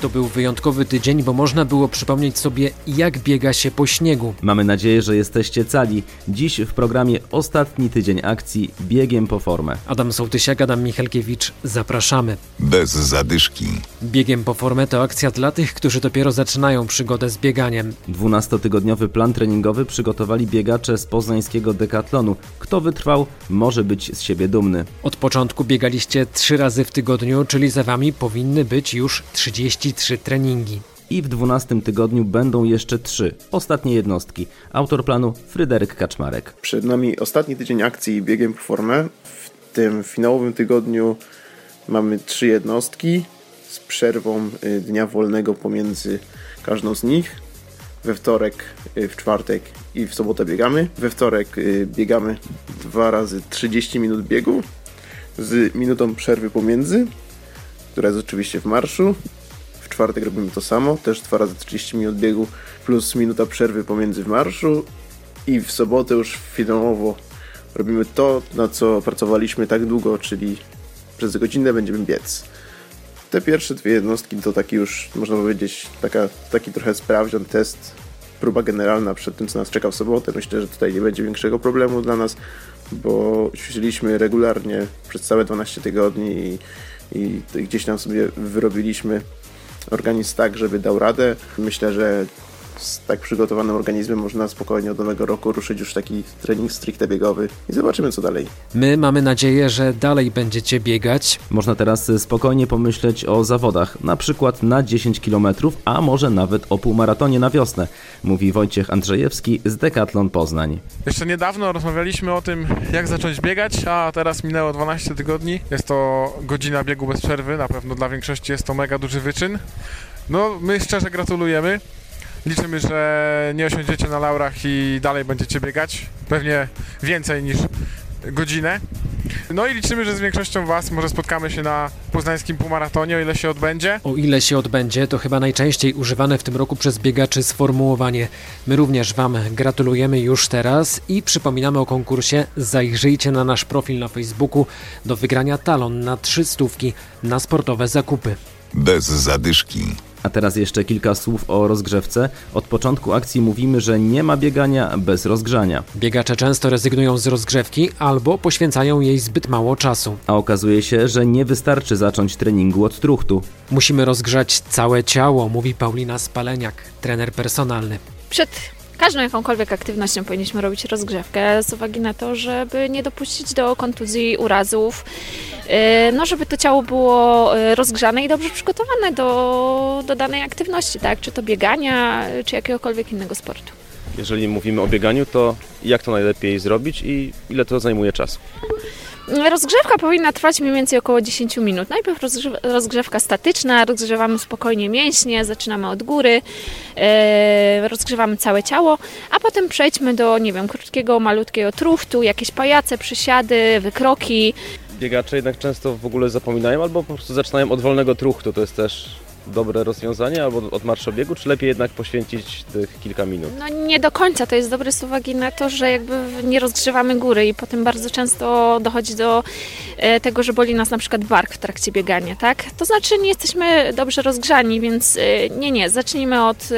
To był wyjątkowy tydzień, bo można było przypomnieć sobie, jak biega się po śniegu. Mamy nadzieję, że jesteście cali. Dziś w programie ostatni tydzień akcji Biegiem po formę. Adam Sołtysiak, Adam Michalkiewicz, zapraszamy. Bez zadyszki. Biegiem po formę to akcja dla tych, którzy dopiero zaczynają przygodę z bieganiem. 12-tygodniowy plan treningowy przygotowali biegacze z poznańskiego dekatlonu. Kto wytrwał, może być z siebie dumny. Od początku biegaliście trzy razy w tygodniu, czyli za wami powinny być już 33 treningi. I w 12 tygodniu będą jeszcze trzy ostatnie jednostki. Autor planu Fryderyk Kaczmarek. Przed nami ostatni tydzień akcji biegiem po formę. W tym finałowym tygodniu mamy trzy jednostki z przerwą y, dnia wolnego pomiędzy każdą z nich. We wtorek, y, w czwartek i w sobotę biegamy. We wtorek y, biegamy dwa razy 30 minut biegu z minutą przerwy pomiędzy, która jest oczywiście w marszu. W czwartek robimy to samo, też dwa razy 30 minut biegu plus minuta przerwy pomiędzy w marszu i w sobotę już finałowo robimy to, na co pracowaliśmy tak długo, czyli przez godzinę będziemy biec. Te pierwsze dwie jednostki to taki już, można powiedzieć, taka, taki trochę sprawdzian, test, próba generalna przed tym, co nas czeka w sobotę. Myślę, że tutaj nie będzie większego problemu dla nas, bo ćwiczyliśmy regularnie przez całe 12 tygodni i, i gdzieś tam sobie wyrobiliśmy organizm tak, żeby dał radę. Myślę, że z tak przygotowanym organizmem można spokojnie od nowego roku ruszyć już taki trening stricte biegowy i zobaczymy co dalej. My mamy nadzieję, że dalej będziecie biegać. Można teraz spokojnie pomyśleć o zawodach, na przykład na 10 km, a może nawet o półmaratonie na wiosnę, mówi Wojciech Andrzejewski z Decathlon Poznań. Jeszcze niedawno rozmawialiśmy o tym, jak zacząć biegać, a teraz minęło 12 tygodni. Jest to godzina biegu bez przerwy, na pewno dla większości jest to mega duży wyczyn. No, my szczerze gratulujemy. Liczymy, że nie osiądziecie na laurach i dalej będziecie biegać. Pewnie więcej niż godzinę. No i liczymy, że z większością Was może spotkamy się na poznańskim półmaratonie, o ile się odbędzie. O ile się odbędzie, to chyba najczęściej używane w tym roku przez biegaczy sformułowanie. My również Wam gratulujemy już teraz i przypominamy o konkursie. Zajrzyjcie na nasz profil na Facebooku do wygrania talon na trzy stówki na sportowe zakupy. Bez zadyszki. A teraz jeszcze kilka słów o rozgrzewce. Od początku akcji mówimy, że nie ma biegania bez rozgrzania. Biegacze często rezygnują z rozgrzewki albo poświęcają jej zbyt mało czasu. A okazuje się, że nie wystarczy zacząć treningu od truchtu. Musimy rozgrzać całe ciało, mówi Paulina Spaleniak, trener personalny. Przed każdą jakąkolwiek aktywnością powinniśmy robić rozgrzewkę z uwagi na to, żeby nie dopuścić do kontuzji, urazów, no żeby to ciało było yy, rozgrzane i dobrze przygotowane do, do danej aktywności, tak? Czy to biegania, czy jakiegokolwiek innego sportu. Jeżeli mówimy o bieganiu, to jak to najlepiej zrobić i ile to zajmuje czasu? Rozgrzewka powinna trwać mniej więcej około 10 minut. Najpierw rozgrzew- rozgrzewka statyczna, rozgrzewamy spokojnie mięśnie, zaczynamy od góry, e, rozgrzewamy całe ciało, a potem przejdźmy do, nie wiem, krótkiego, malutkiego truchtu, jakieś pajace, przysiady, wykroki. Biegacze jednak często w ogóle zapominają albo po prostu zaczynają od wolnego truchtu. To jest też dobre rozwiązanie albo od marszobiegu, czy lepiej jednak poświęcić tych kilka minut? No nie do końca, to jest dobre z uwagi na to, że jakby nie rozgrzewamy góry i potem bardzo często dochodzi do e, tego, że boli nas na przykład bark w trakcie biegania, tak? To znaczy nie jesteśmy dobrze rozgrzani, więc e, nie, nie, zacznijmy od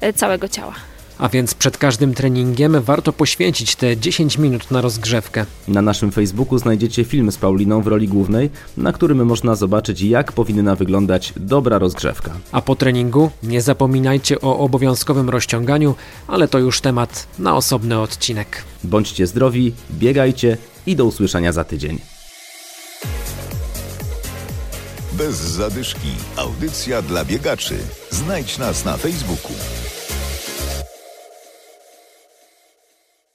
e, całego ciała. A więc przed każdym treningiem warto poświęcić te 10 minut na rozgrzewkę. Na naszym Facebooku znajdziecie film z Pauliną w roli głównej, na którym można zobaczyć, jak powinna wyglądać dobra rozgrzewka. A po treningu nie zapominajcie o obowiązkowym rozciąganiu, ale to już temat na osobny odcinek. Bądźcie zdrowi, biegajcie i do usłyszenia za tydzień. Bez zadyszki. Audycja dla biegaczy. Znajdź nas na Facebooku.